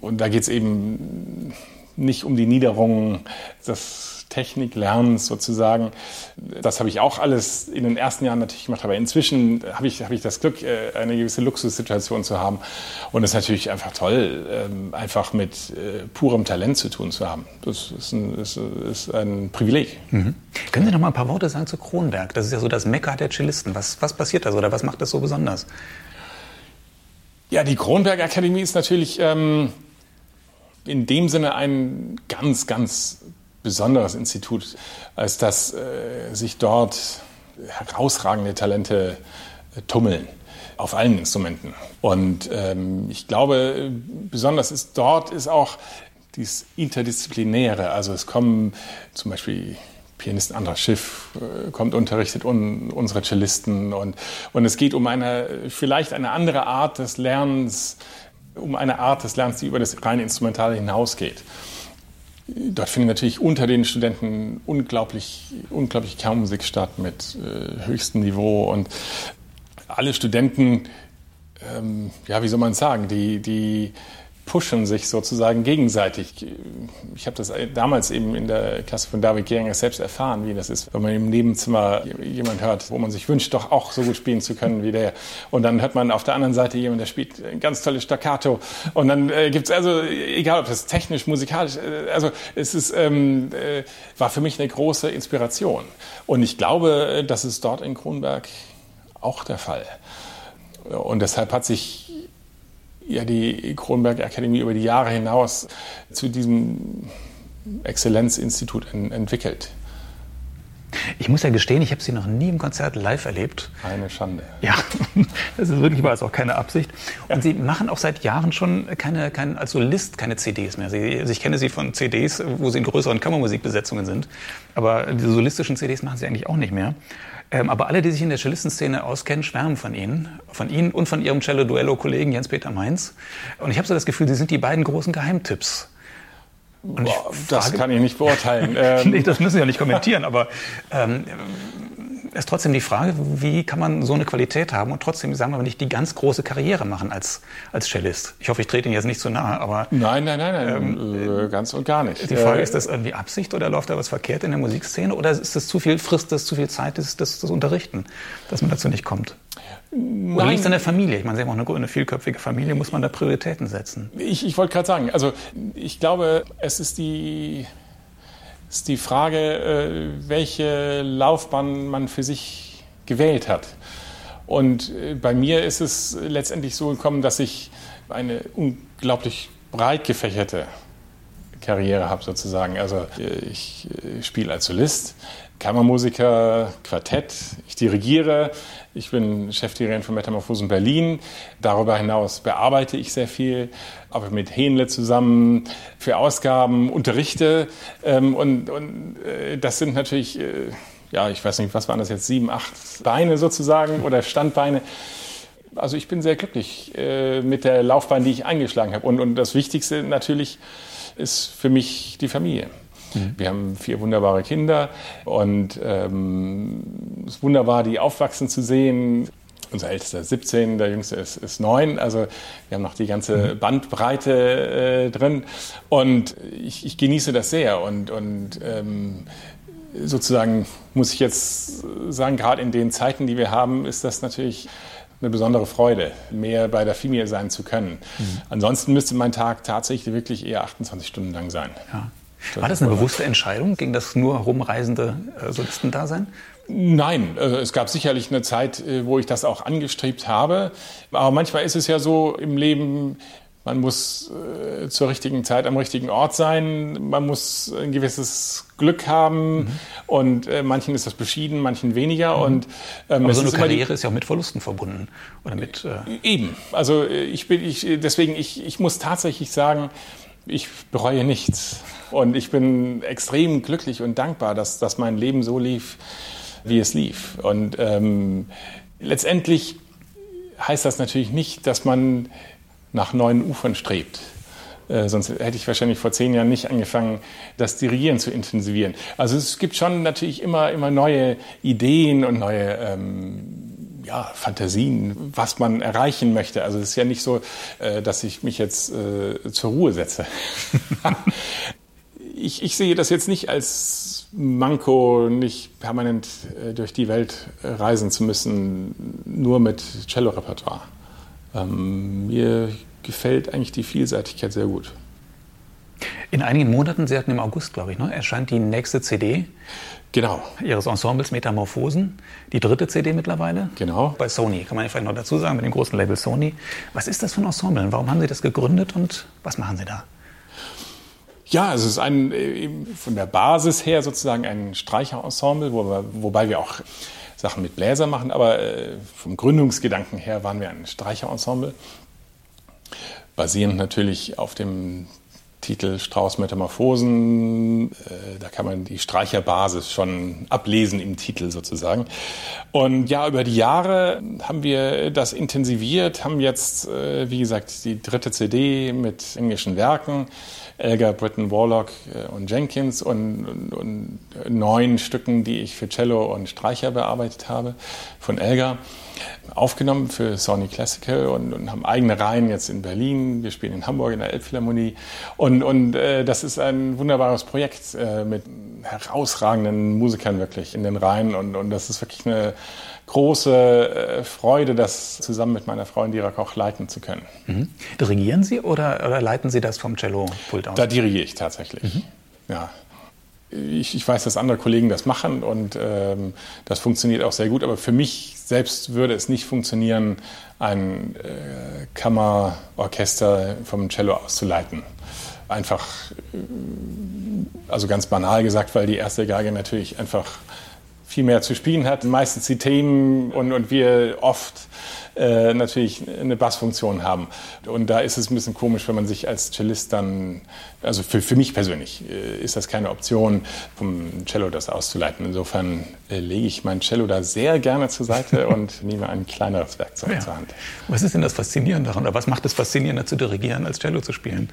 Und da geht es eben nicht um die Niederungen, das Techniklernens sozusagen. Das habe ich auch alles in den ersten Jahren natürlich gemacht, aber inzwischen habe ich, habe ich das Glück, äh, eine gewisse Luxussituation zu haben. Und es ist natürlich einfach toll, ähm, einfach mit äh, purem Talent zu tun zu haben. Das ist ein, ist, ist ein Privileg. Mhm. Können Sie noch mal ein paar Worte sagen zu Kronberg? Das ist ja so das Mekka der Cellisten. Was, was passiert da so oder was macht das so besonders? Ja, die Kronberg Akademie ist natürlich ähm, in dem Sinne ein ganz, ganz besonderes Institut, als dass äh, sich dort herausragende Talente äh, tummeln auf allen Instrumenten. Und ähm, ich glaube, besonders ist dort ist auch dieses Interdisziplinäre. Also es kommen zum Beispiel Pianist Andras Schiff äh, kommt unterrichtet un, unsere Cellisten und, und es geht um eine vielleicht eine andere Art des Lernens, um eine Art des Lernens, die über das reine Instrumentale hinausgeht. Dort findet natürlich unter den Studenten unglaublich, unglaublich Kernmusik statt mit äh, höchstem Niveau. Und alle Studenten, ähm, ja, wie soll man sagen, die, die pushen sich sozusagen gegenseitig. Ich habe das damals eben in der Klasse von David Geringer selbst erfahren, wie das ist, wenn man im Nebenzimmer jemand hört, wo man sich wünscht, doch auch so gut spielen zu können wie der. Und dann hört man auf der anderen Seite jemand, der spielt ganz tolles Staccato. Und dann äh, es also, egal ob das technisch, musikalisch, äh, also es ist, ähm, äh, war für mich eine große Inspiration. Und ich glaube, das ist dort in Kronberg auch der Fall. Und deshalb hat sich ja die Kronberg Akademie über die Jahre hinaus zu diesem Exzellenzinstitut entwickelt. Ich muss ja gestehen, ich habe sie noch nie im Konzert live erlebt. Eine Schande. Ja, das ist wirklich war es auch keine Absicht. Und ja. Sie machen auch seit Jahren schon keine, keine als Solist keine CDs mehr. Sie, also ich kenne Sie von CDs, wo Sie in größeren Kammermusikbesetzungen sind, aber diese solistischen CDs machen Sie eigentlich auch nicht mehr. Ähm, aber alle, die sich in der Cellistenszene auskennen, schwärmen von Ihnen, von Ihnen und von Ihrem Cello-Duello-Kollegen Jens-Peter Mainz. Und ich habe so das Gefühl, Sie sind die beiden großen Geheimtipps. Boah, das kann ich nicht beurteilen. ähm. nee, das müssen Sie ja nicht kommentieren, aber ähm, ist trotzdem die Frage, wie kann man so eine Qualität haben und trotzdem, sagen wir mal, nicht die ganz große Karriere machen als, als Cellist. Ich hoffe, ich trete Ihnen jetzt nicht zu nahe, aber... Nein, nein, nein, nein ähm, äh, ganz und gar nicht. Die Frage, äh, ist das irgendwie Absicht oder läuft da was verkehrt in der Musikszene oder ist das zu viel, frisst das zu viel Zeit, das, das, das Unterrichten, dass man dazu nicht kommt? Nein. Oder liegt es an der Familie? Ich meine, Sie haben auch eine, eine vielköpfige Familie, muss man da Prioritäten setzen? Ich, ich wollte gerade sagen, also ich glaube, es ist die ist die Frage, äh, welche Laufbahn man für sich gewählt hat. Und äh, bei mir ist es letztendlich so gekommen, dass ich eine unglaublich breit gefächerte Karriere habe sozusagen. Also äh, ich spiele als Solist, Kammermusiker, Quartett, ich dirigiere, ich bin Chefdirigent von Metamorphosen Berlin. Darüber hinaus bearbeite ich sehr viel, aber mit Hähnle zusammen für Ausgaben, unterrichte. Ähm, und, und äh, das sind natürlich, äh, ja, ich weiß nicht, was waren das jetzt, sieben, acht Beine sozusagen oder Standbeine. Also ich bin sehr glücklich äh, mit der Laufbahn, die ich eingeschlagen habe. Und, und das Wichtigste natürlich ist für mich die Familie. Mhm. Wir haben vier wunderbare Kinder und ähm, es ist wunderbar, die aufwachsen zu sehen. Unser ältester ist 17, der jüngste ist, ist 9. Also wir haben noch die ganze mhm. Bandbreite äh, drin. Und ich, ich, genieße das sehr. Und, und ähm, sozusagen muss ich jetzt sagen, gerade in den Zeiten, die wir haben, ist das natürlich eine besondere Freude, mehr bei der Familie sein zu können. Mhm. Ansonsten müsste mein Tag tatsächlich wirklich eher 28 Stunden lang sein. Ja. War das eine bewusste Entscheidung? Ging das nur rumreisende äh, Solistendasein? Nein, äh, es gab sicherlich eine Zeit, äh, wo ich das auch angestrebt habe. Aber manchmal ist es ja so im Leben, Man muss äh, zur richtigen Zeit am richtigen Ort sein. Man muss ein gewisses Glück haben. Mhm. Und äh, manchen ist das beschieden, manchen weniger. Mhm. Und, ähm, Aber so eine Karriere die, ist ja auch mit Verlusten verbunden. Oder mit, äh Eben. Also äh, ich bin, ich, deswegen, ich, ich muss tatsächlich sagen, ich bereue nichts. Und ich bin extrem glücklich und dankbar, dass, dass mein Leben so lief, wie es lief. Und ähm, letztendlich heißt das natürlich nicht, dass man nach neuen Ufern strebt. Äh, sonst hätte ich wahrscheinlich vor zehn Jahren nicht angefangen, das Dirigieren zu intensivieren. Also es gibt schon natürlich immer, immer neue Ideen und neue ähm, ja, Fantasien, was man erreichen möchte. Also es ist ja nicht so, äh, dass ich mich jetzt äh, zur Ruhe setze. ich, ich sehe das jetzt nicht als Manko, nicht permanent äh, durch die Welt reisen zu müssen, nur mit Cello-Repertoire. Ähm, mir gefällt eigentlich die Vielseitigkeit sehr gut. In einigen Monaten, Sie hatten im August, glaube ich, ne, erscheint die nächste CD. Genau. Ihres Ensembles Metamorphosen. Die dritte CD mittlerweile. Genau. Bei Sony, kann man vielleicht noch dazu sagen, mit dem großen Label Sony. Was ist das für ein Ensemble? Warum haben Sie das gegründet und was machen Sie da? Ja, es ist ein, äh, von der Basis her sozusagen ein Streicherensemble, wo wobei wir auch Sachen mit Bläser machen, aber äh, vom Gründungsgedanken her waren wir ein Streicherensemble, basierend natürlich auf dem Titel Strauß Metamorphosen. Äh, da kann man die Streicherbasis schon ablesen im Titel sozusagen. Und ja, über die Jahre haben wir das intensiviert, haben jetzt, wie gesagt, die dritte CD mit englischen Werken Elgar, Britton, Warlock äh, und Jenkins und, und, und, neun Stücken, die ich für Cello und Streicher bearbeitet habe, von Elgar, aufgenommen für Sony Classical und, und, haben eigene Reihen jetzt in Berlin. Wir spielen in Hamburg in der Elbphilharmonie. Und, und äh, das ist ein wunderbares Projekt äh, mit herausragenden Musikern wirklich in den Reihen. Und, und das ist wirklich eine große äh, Freude, das zusammen mit meiner Frau Indira Koch leiten zu können. Mhm. Dirigieren Sie oder, oder, leiten Sie das vom Cello-Pult aus? Da dirigiere ich tatsächlich. Mhm. Ja. Ich, ich, weiß, dass andere Kollegen das machen und ähm, das funktioniert auch sehr gut, aber für mich selbst würde es nicht funktionieren, ein äh, Kammerorchester vom Cello auszuleiten. Einfach, äh, also ganz banal gesagt, weil die erste Geige natürlich einfach viel mehr zu spielen hat. Meistens die Themen und, und wir oft äh, natürlich eine Bassfunktion haben. Und da ist es ein bisschen komisch, wenn man sich als Cellist dann, also für, für mich persönlich äh, ist das keine Option, vom Cello das auszuleiten. Insofern äh, lege ich mein Cello da sehr gerne zur Seite und nehme ein kleineres Werkzeug ja. zur Hand. Was ist denn das Faszinierende daran? Oder was macht es faszinierender zu dirigieren, als Cello zu spielen?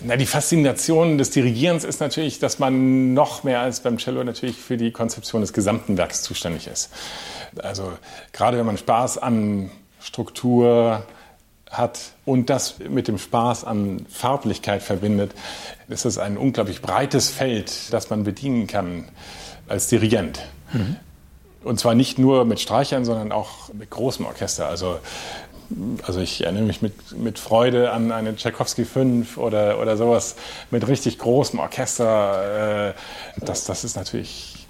Na, die Faszination des Dirigierens ist natürlich, dass man noch mehr als beim Cello natürlich für die Konzeption des gesamten Werks zuständig ist. Also gerade wenn man Spaß an Struktur hat und das mit dem Spaß an Farblichkeit verbindet, ist es ein unglaublich breites Feld, das man bedienen kann als Dirigent. Mhm. Und zwar nicht nur mit Streichern, sondern auch mit großem Orchester. Also also ich erinnere mich mit, mit Freude an eine Tchaikovsky 5 oder, oder sowas mit richtig großem Orchester. Äh, das, das ist natürlich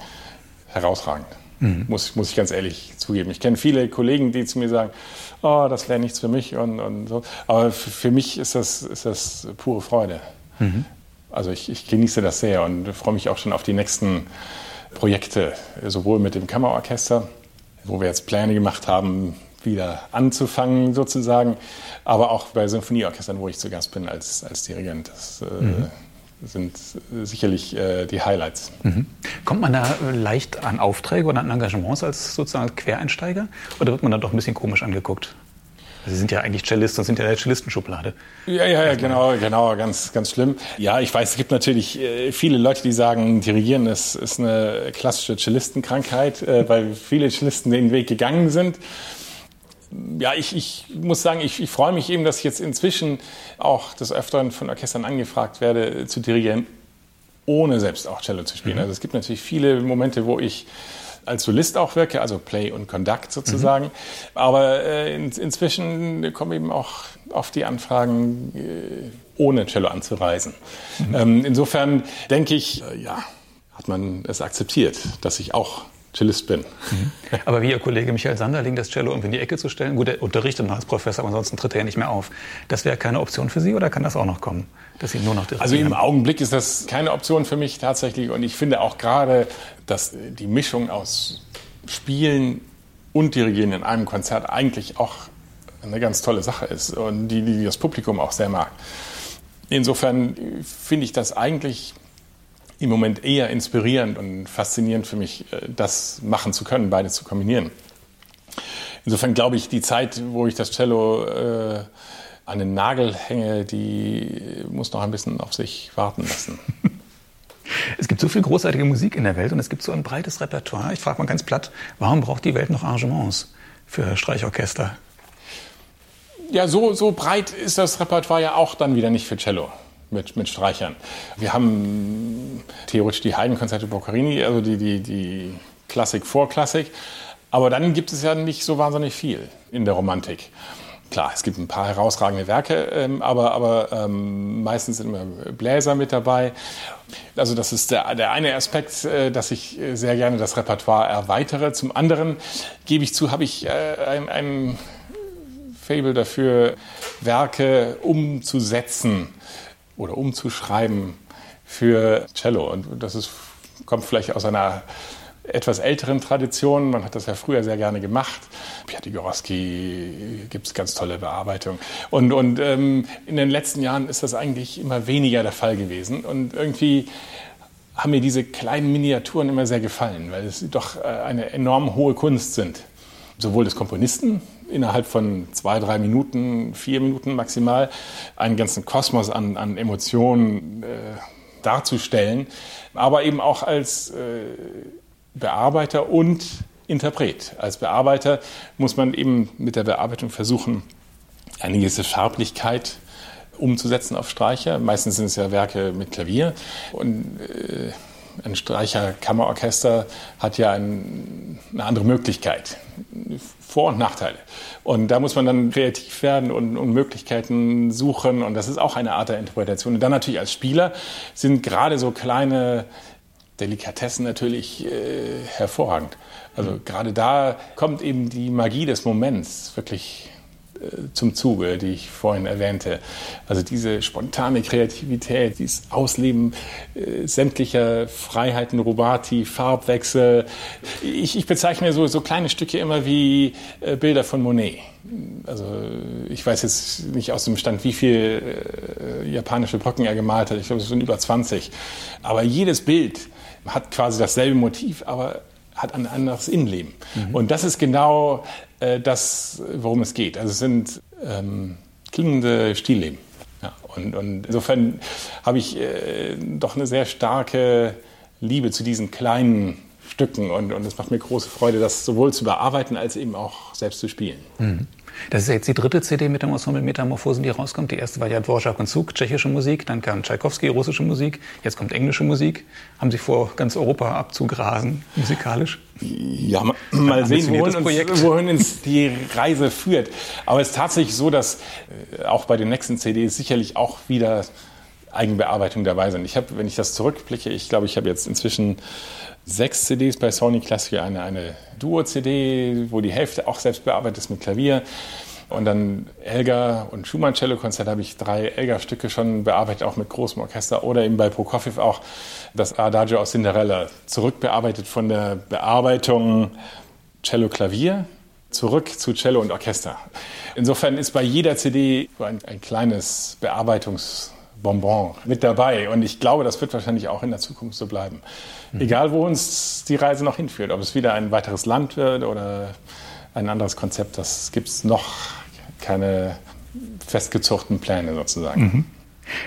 herausragend. Mhm. Muss, muss ich ganz ehrlich zugeben. Ich kenne viele Kollegen, die zu mir sagen, oh, das wäre nichts für mich und, und so. Aber für, für mich ist das, ist das pure Freude. Mhm. Also ich, ich genieße das sehr und freue mich auch schon auf die nächsten Projekte, sowohl mit dem Kammerorchester, wo wir jetzt Pläne gemacht haben, wieder anzufangen sozusagen, aber auch bei Sinfonieorchestern, wo ich zu Gast bin als, als Dirigent. Das äh, mhm. sind sicherlich äh, die Highlights. Mhm. Kommt man da leicht an Aufträge oder an Engagements als sozusagen Quereinsteiger oder wird man da doch ein bisschen komisch angeguckt? Sie sind ja eigentlich Cellist und sind ja in der Cellistenschublade. Ja, ja, ja, genau, genau, ganz, ganz schlimm. Ja, ich weiß, es gibt natürlich äh, viele Leute, die sagen, Dirigieren ist, ist eine klassische Cellistenkrankheit, äh, weil viele Cellisten den Weg gegangen sind ja, ich, ich muss sagen, ich, ich freue mich eben, dass ich jetzt inzwischen auch des Öfteren von Orchestern angefragt werde, zu dirigieren, ohne selbst auch Cello zu spielen. Mhm. Also es gibt natürlich viele Momente, wo ich als Solist auch wirke, also Play und Conduct sozusagen. Mhm. Aber äh, in, inzwischen kommen eben auch oft die Anfragen, äh, ohne Cello anzureisen. Mhm. Ähm, insofern denke ich, äh, ja, hat man es akzeptiert, dass ich auch Cellist bin. Mhm. Aber wie Ihr Kollege Michael Sanderling, das Cello irgendwie in die Ecke zu stellen, gut, er unterrichtet noch als Professor, aber ansonsten tritt er ja nicht mehr auf. Das wäre keine Option für Sie oder kann das auch noch kommen, dass Sie nur noch Also im Augenblick ist das keine Option für mich tatsächlich und ich finde auch gerade, dass die Mischung aus Spielen und Dirigieren in einem Konzert eigentlich auch eine ganz tolle Sache ist und die, die das Publikum auch sehr mag. Insofern finde ich das eigentlich im Moment eher inspirierend und faszinierend für mich, äh, das machen zu können, beide zu kombinieren. Insofern glaube ich, die Zeit, wo ich das Cello äh, an den Nagel hänge, die muss noch ein bisschen auf sich warten lassen. Es gibt so viel großartige Musik in der Welt und es gibt so ein breites Repertoire. Ich frage mal ganz platt, warum braucht die Welt noch Arrangements für Streichorchester? Ja, so, so breit ist das Repertoire ja auch dann wieder nicht für Cello mit, mit Streichern. Wir haben theoretisch die Heidenkonzerte Boccherini, also die, die, die Klassik vor Klassik. Aber dann gibt es ja nicht so wahnsinnig viel in der Romantik. Klar, es gibt ein paar herausragende Werke, ähm, aber, aber ähm, meistens sind immer Bläser mit dabei. Also das ist der, der eine Aspekt, äh, dass ich sehr gerne das Repertoire erweitere. Zum anderen gebe ich zu, habe ich äh, ein, ein Fable dafür, Werke umzusetzen oder umzuschreiben für Cello. Und das ist, kommt vielleicht aus einer etwas älteren Tradition. Man hat das ja früher sehr gerne gemacht. Piatigorowski gibt es ganz tolle Bearbeitung. Und, und ähm, in den letzten Jahren ist das eigentlich immer weniger der Fall gewesen. Und irgendwie haben mir diese kleinen Miniaturen immer sehr gefallen, weil es doch äh, eine enorm hohe Kunst sind. Sowohl des Komponisten, innerhalb von zwei, drei Minuten, vier Minuten maximal, einen ganzen Kosmos an, an Emotionen äh, darzustellen, aber eben auch als äh, Bearbeiter und Interpret. Als Bearbeiter muss man eben mit der Bearbeitung versuchen, eine gewisse Farblichkeit umzusetzen auf Streicher. Meistens sind es ja Werke mit Klavier. Und äh, ein Streicherkammerorchester hat ja ein, eine andere Möglichkeit. Vor- und Nachteile. Und da muss man dann kreativ werden und, und, Möglichkeiten suchen. Und das ist auch eine Art der Interpretation. Und dann natürlich als Spieler sind gerade so kleine Delikatessen natürlich äh, hervorragend. Also gerade da kommt eben die Magie des Moments wirklich zum Zuge, die ich vorhin erwähnte. Also diese spontane Kreativität, dieses Ausleben äh, sämtlicher Freiheiten, Rubati, Farbwechsel. Ich, ich bezeichne so, so kleine Stücke immer wie äh, Bilder von Monet. Also ich weiß jetzt nicht aus dem Stand, wie viele äh, japanische Brücken er gemalt hat. Ich glaube, es sind über 20. Aber jedes Bild hat quasi dasselbe Motiv, aber hat ein anderes Innenleben. Mhm. Und das ist genau äh, das, worum es geht. Also es sind ähm, klingende Stillleben. Ja, und, und, insofern habe ich äh, doch eine sehr starke Liebe zu diesen kleinen Stücken und, und es macht mir große Freude, das sowohl zu bearbeiten als eben auch selbst zu spielen. Mhm. Das ist jetzt die dritte CD mit dem Ensemble Metamorphosen, die rauskommt. Die erste war ja Dvorak und Zug, tschechische Musik. Dann kam Tchaikovsky, russische Musik. Jetzt kommt englische Musik. Haben Sie vor, ganz Europa abzugrasen, musikalisch? Ja, mal sehen, wohin uns, wohin uns die Reise führt. Aber es ist tatsächlich so, dass äh, auch bei den nächsten CDs sicherlich auch wieder Eigenbearbeitung dabei sind. Ich habe, wenn ich das zurückblicke, ich glaube, ich habe jetzt inzwischen sechs CDs bei Sony Classic, eine, eine Duo-CD, wo die Hälfte auch selbst bearbeitet ist mit Klavier. Und dann Elgar und Schumann Cello Konzert habe ich drei Elgar Stücke schon bearbeitet, auch mit großem Orchester oder eben bei Prokofiev auch das Adagio aus Cinderella zurückbearbeitet von der Bearbeitung Cello Klavier zurück zu Cello und Orchester. Insofern ist bei jeder CD ein, ein kleines Bearbeitungs Bonbon mit dabei. Und ich glaube, das wird wahrscheinlich auch in der Zukunft so bleiben. Mhm. Egal, wo uns die Reise noch hinführt, ob es wieder ein weiteres Land wird oder ein anderes Konzept, das gibt es noch keine festgezuchten Pläne sozusagen. Mhm.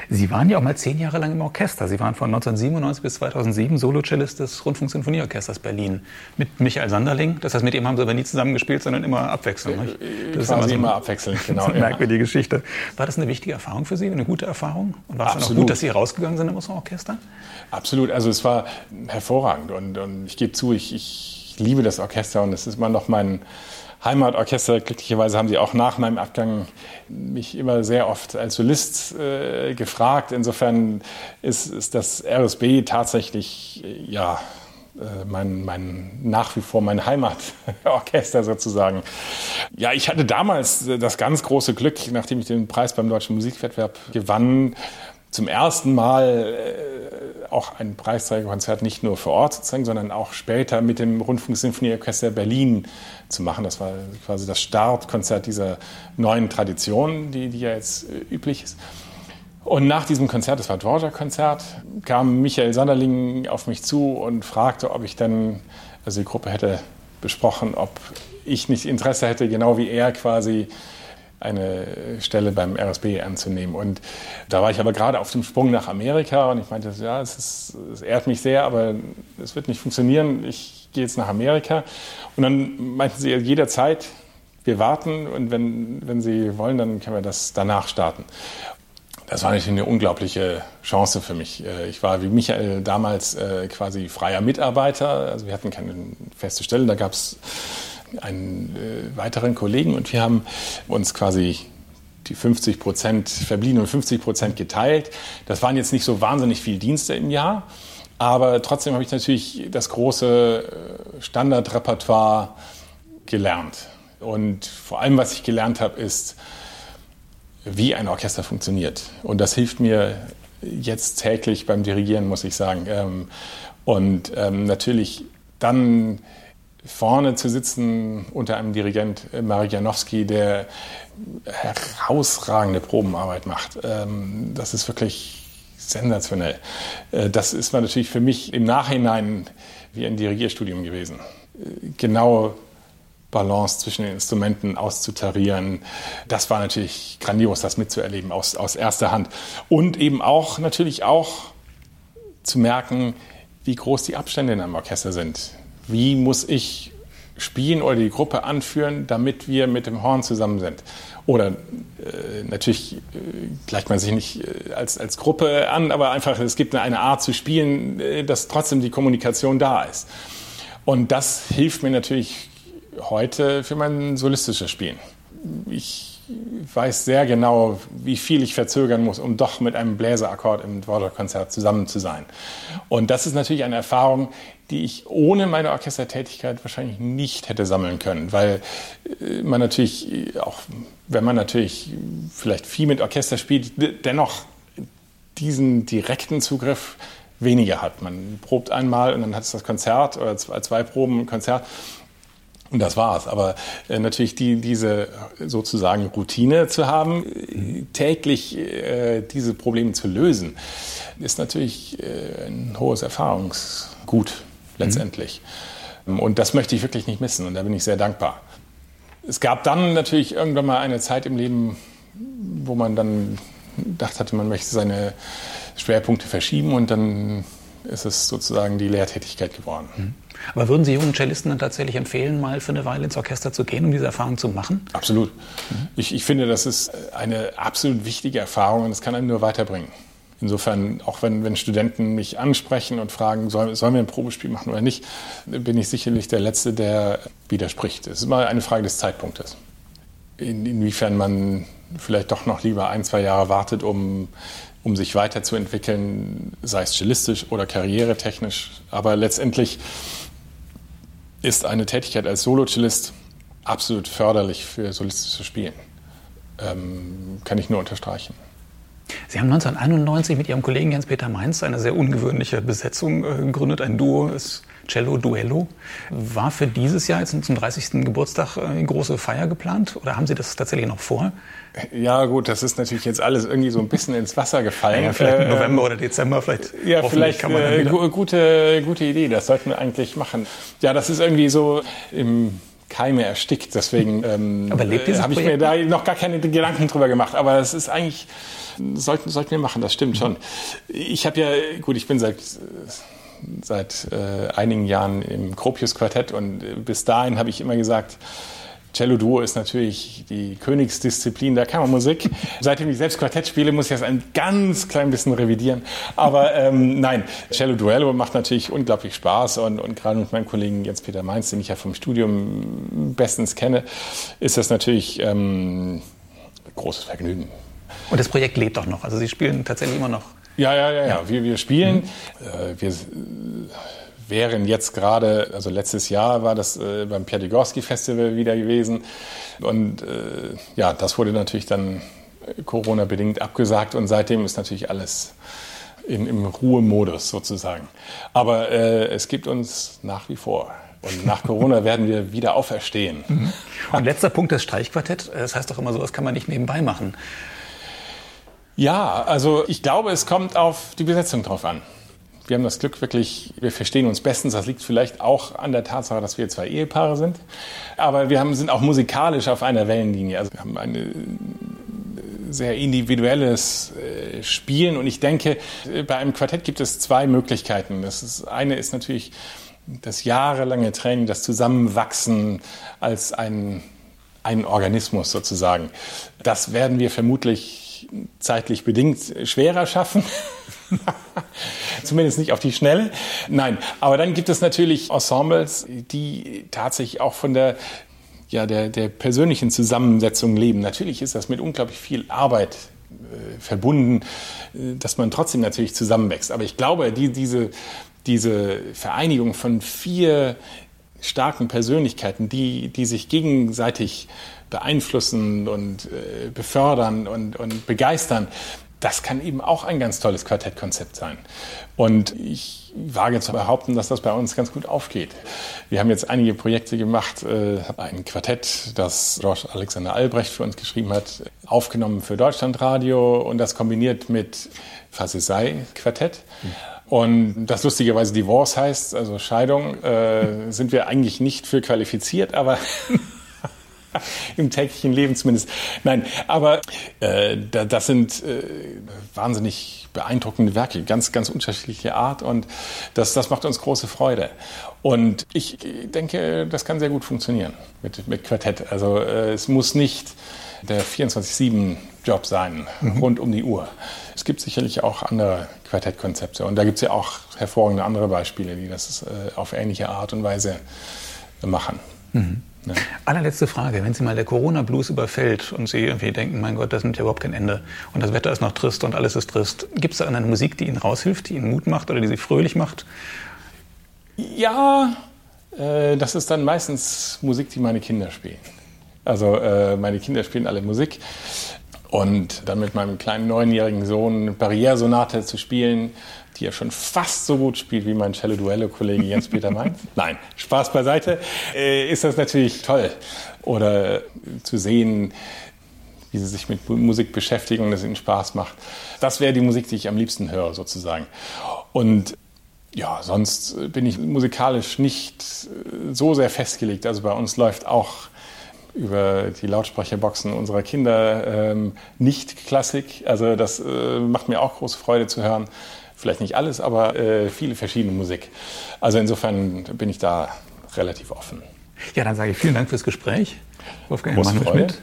Sie waren ja auch mal zehn Jahre lang im Orchester. Sie waren von 1997 bis 2007 Solocellist des Rundfunksinfonieorchesters Berlin mit Michael Sanderling. Das heißt, mit ihm haben Sie aber nie zusammengespielt, sondern immer abwechselnd. Nicht? Äh, das ist immer, so immer abwechselnd, genau. eine merkwürdige Geschichte. War das eine wichtige Erfahrung für Sie, eine gute Erfahrung? Und war es dann auch gut, dass Sie rausgegangen sind aus dem Orchester? Absolut. Also es war hervorragend. Und, und ich gebe zu, ich, ich liebe das Orchester und es ist immer noch mein Heimatorchester. Glücklicherweise haben sie auch nach meinem Abgang mich immer sehr oft als Solist äh, gefragt. Insofern ist, ist das RSB tatsächlich äh, ja äh, mein, mein nach wie vor mein Heimatorchester sozusagen. Ja, ich hatte damals das ganz große Glück, nachdem ich den Preis beim Deutschen Musikwettbewerb gewann, zum ersten Mal äh, auch ein Preisträgerkonzert nicht nur vor Ort zu zeigen, sondern auch später mit dem Rundfunksinfonieorchester Berlin zu machen. Das war quasi das Startkonzert dieser neuen Tradition, die, die ja jetzt äh, üblich ist. Und nach diesem Konzert, das war Dvorak-Konzert, kam Michael Sanderling auf mich zu und fragte, ob ich dann, also die Gruppe hätte besprochen, ob ich nicht Interesse hätte, genau wie er quasi eine Stelle beim RSB anzunehmen. Und da war ich aber gerade auf dem Sprung nach Amerika und ich meinte, ja, es, ist, es ehrt mich sehr, aber es wird nicht funktionieren. Ich gehe jetzt nach Amerika. Und dann meinten sie jederzeit, wir warten und wenn, wenn Sie wollen, dann können wir das danach starten. Das war natürlich eine unglaubliche Chance für mich. Äh, ich war wie Michael damals äh, quasi freier Mitarbeiter. Also wir hatten keine feste Stelle. Da gab es einen äh, weiteren Kollegen und wir haben uns quasi die 50 Prozent verbliebenen 50 Prozent geteilt. Das waren jetzt nicht so wahnsinnig viele Dienste im Jahr, aber trotzdem habe ich natürlich das große Standardrepertoire gelernt. Und vor allem, was ich gelernt habe, ist, wie ein Orchester funktioniert. Und das hilft mir jetzt täglich beim Dirigieren, muss ich sagen. Ähm, und ähm, natürlich dann vorne zu sitzen unter einem Dirigent äh, Marek Janowski, der herausragende Probenarbeit macht. Ähm, das ist wirklich sensationell. Äh, das ist natürlich für mich im Nachhinein wie ein Dirigierstudium gewesen. Äh, genau Balance zwischen den Instrumenten auszutarieren. Das war natürlich grandios, das mitzuerleben aus, aus erster Hand. Und eben auch natürlich auch zu merken, wie groß die Abstände in einem Orchester sind. Wie muss ich spielen oder die Gruppe anführen, damit wir mit dem Horn zusammen sind? Oder äh, natürlich äh, gleicht man sich nicht äh, als, als Gruppe an, aber einfach, es gibt eine, Art zu spielen, äh, dass trotzdem die Kommunikation da ist. Und das hilft mir natürlich heute für mein solistisches Spielen. Ich weiß sehr genau, wie viel ich verzögern muss, um doch mit einem Bläserakkord im Dvorak-Konzert zusammen zu sein. Und das ist natürlich eine Erfahrung, die ich ohne meine Orchestertätigkeit wahrscheinlich nicht hätte sammeln können, weil äh, man natürlich, auch wenn man natürlich vielleicht viel mit Orchester spielt, dennoch diesen direkten Zugriff weniger hat. Man probt einmal und dann hat es das Konzert oder zwei, zwei Proben Konzert und das war's. Aber äh, natürlich die, diese sozusagen Routine zu haben, äh, täglich äh, diese Probleme zu lösen, ist natürlich äh, ein hohes Erfahrungsgut letztendlich. Mhm. Und das möchte ich wirklich nicht missen und da bin ich sehr dankbar. Es gab dann natürlich irgendwann mal eine Zeit im Leben, wo man dann gedacht hatte, man möchte seine Schwerpunkte verschieben und dann ist es sozusagen die Lehrtätigkeit geworden. Mhm. Aber würden Sie jungen Cellisten dann tatsächlich empfehlen, mal für eine Weile ins Orchester zu gehen, um diese Erfahrung zu machen? Absolut. Mhm. Ich, ich finde, das ist eine absolut wichtige Erfahrung und es kann einen nur weiterbringen. Insofern, auch wenn, wenn Studenten mich ansprechen und fragen, sollen, sollen wir ein Probespiel machen oder nicht, bin ich sicherlich der Letzte, der widerspricht. Es ist immer eine Frage des Zeitpunktes. In, inwiefern man vielleicht doch noch lieber ein, zwei Jahre wartet, um um sich weiterzuentwickeln, sei es stilistisch oder karrieretechnisch. Aber letztendlich ist eine Tätigkeit als Solo-Cellist absolut förderlich für solistisches Spielen. Ähm, kann ich nur unterstreichen. Sie haben 1991 mit Ihrem Kollegen Jens-Peter Mainz eine sehr ungewöhnliche Besetzung äh, gegründet, ein Duo, das Cello Duello. War für dieses Jahr jetzt zum 30. Geburtstag äh, eine große Feier geplant oder haben Sie das tatsächlich noch vor? Ja, gut, das ist natürlich jetzt alles irgendwie so ein bisschen ins Wasser gefallen. Ja, vielleicht äh, November oder Dezember, vielleicht. Ja, vielleicht kann man äh, gute, gute Idee, das sollten wir eigentlich machen. Ja, das ist irgendwie so im Keime erstickt, deswegen ähm, habe ich mir da noch gar keine Gedanken drüber gemacht. Aber es ist eigentlich, sollten, sollten wir machen, das stimmt schon. Ich habe ja, gut, ich bin seit seit äh, einigen Jahren im Gropius Quartett und äh, bis dahin habe ich immer gesagt, Cello Duo ist natürlich die Königsdisziplin der Kammermusik. Seitdem ich selbst Quartett spiele, muss ich das ein ganz klein bisschen revidieren. Aber ähm, nein, Cello Duello macht natürlich unglaublich Spaß und, und gerade mit meinem Kollegen Jens-Peter Mainz, den ich ja vom Studium bestens kenne, ist das natürlich ähm, großes Vergnügen. Und das Projekt lebt auch noch. Also Sie spielen tatsächlich immer noch. Ja, ja, ja, ja. Wir, wir spielen. Mhm. Äh, wir wären jetzt gerade, also letztes Jahr war das äh, beim Piatigorski Festival wieder gewesen. Und äh, ja, das wurde natürlich dann Corona-bedingt abgesagt und seitdem ist natürlich alles in, im Ruhemodus sozusagen. Aber äh, es gibt uns nach wie vor. Und nach Corona werden wir wieder auferstehen. Mhm. Und letzter Punkt, das Streichquartett. Das heißt doch immer so, das kann man nicht nebenbei machen. Ja, also ich glaube, es kommt auf die Besetzung drauf an. Wir haben das Glück wirklich, wir verstehen uns bestens. Das liegt vielleicht auch an der Tatsache, dass wir zwei Ehepaare sind. Aber wir haben, sind auch musikalisch auf einer Wellenlinie. Also wir haben eine sehr individuelles äh, Spielen. Und ich denke, bei einem Quartett gibt es zwei Möglichkeiten. Das ist, eine ist natürlich das jahrelange Training, das Zusammenwachsen als ein, ein Organismus sozusagen. Das werden wir vermutlich zeitlich bedingt schwerer schaffen. Zumindest nicht auf die Schnelle. Nein, aber dann gibt es natürlich Ensembles, die tatsächlich auch von der ja, der, der persönlichen Zusammensetzung leben. Natürlich ist das mit unglaublich viel Arbeit äh, verbunden, äh, dass man trotzdem natürlich zusammenwächst. Aber ich glaube, die, diese, diese Vereinigung von vier starken Persönlichkeiten, die, die sich gegenseitig beeinflussen und äh, befördern und, und begeistern, das kann eben auch ein ganz tolles Quartettkonzept sein. Und ich wage zu behaupten, dass das bei uns ganz gut aufgeht. Wir haben jetzt einige Projekte gemacht, äh, ein Quartett, das George Alexander Albrecht für uns geschrieben hat, aufgenommen für Deutschlandradio und das kombiniert mit Fasisei Quartett. Und das lustigerweise Divorce heißt, also Scheidung, äh, sind wir eigentlich nicht für qualifiziert, aber Im täglichen Leben zumindest. Nein, aber äh, das sind äh, wahnsinnig beeindruckende Werke, ganz, ganz unterschiedliche Art und das, das macht uns große Freude. Und ich denke, das kann sehr gut funktionieren mit, mit Quartett. Also äh, es muss nicht der 24-7-Job sein, mhm. rund um die Uhr. Es gibt sicherlich auch andere Quartettkonzepte und da gibt es ja auch hervorragende andere Beispiele, die das äh, auf ähnliche Art und Weise machen. Mhm. Ja. Allerletzte Frage. Wenn Sie mal der Corona-Blues überfällt und Sie irgendwie denken, mein Gott, das nimmt ja überhaupt kein Ende und das Wetter ist noch trist und alles ist trist, gibt es da eine Musik, die Ihnen raushilft, die Ihnen Mut macht oder die Sie fröhlich macht? Ja, äh, das ist dann meistens Musik, die meine Kinder spielen. Also äh, meine Kinder spielen alle Musik. Und dann mit meinem kleinen neunjährigen Sohn Barriere-Sonate zu spielen, die er schon fast so gut spielt wie mein Cello-Duello-Kollege Jens-Peter Mainz. Nein, Spaß beiseite, äh, ist das natürlich toll. Oder äh, zu sehen, wie sie sich mit Musik beschäftigen und es ihnen Spaß macht. Das wäre die Musik, die ich am liebsten höre, sozusagen. Und ja, sonst bin ich musikalisch nicht äh, so sehr festgelegt. Also bei uns läuft auch über die Lautsprecherboxen unserer Kinder ähm, nicht Klassik. Also das äh, macht mir auch große Freude zu hören vielleicht nicht alles, aber äh, viele verschiedene Musik. Also insofern bin ich da relativ offen. Ja, dann sage ich vielen Dank fürs Gespräch, Wolfgang Emanuel Schmidt.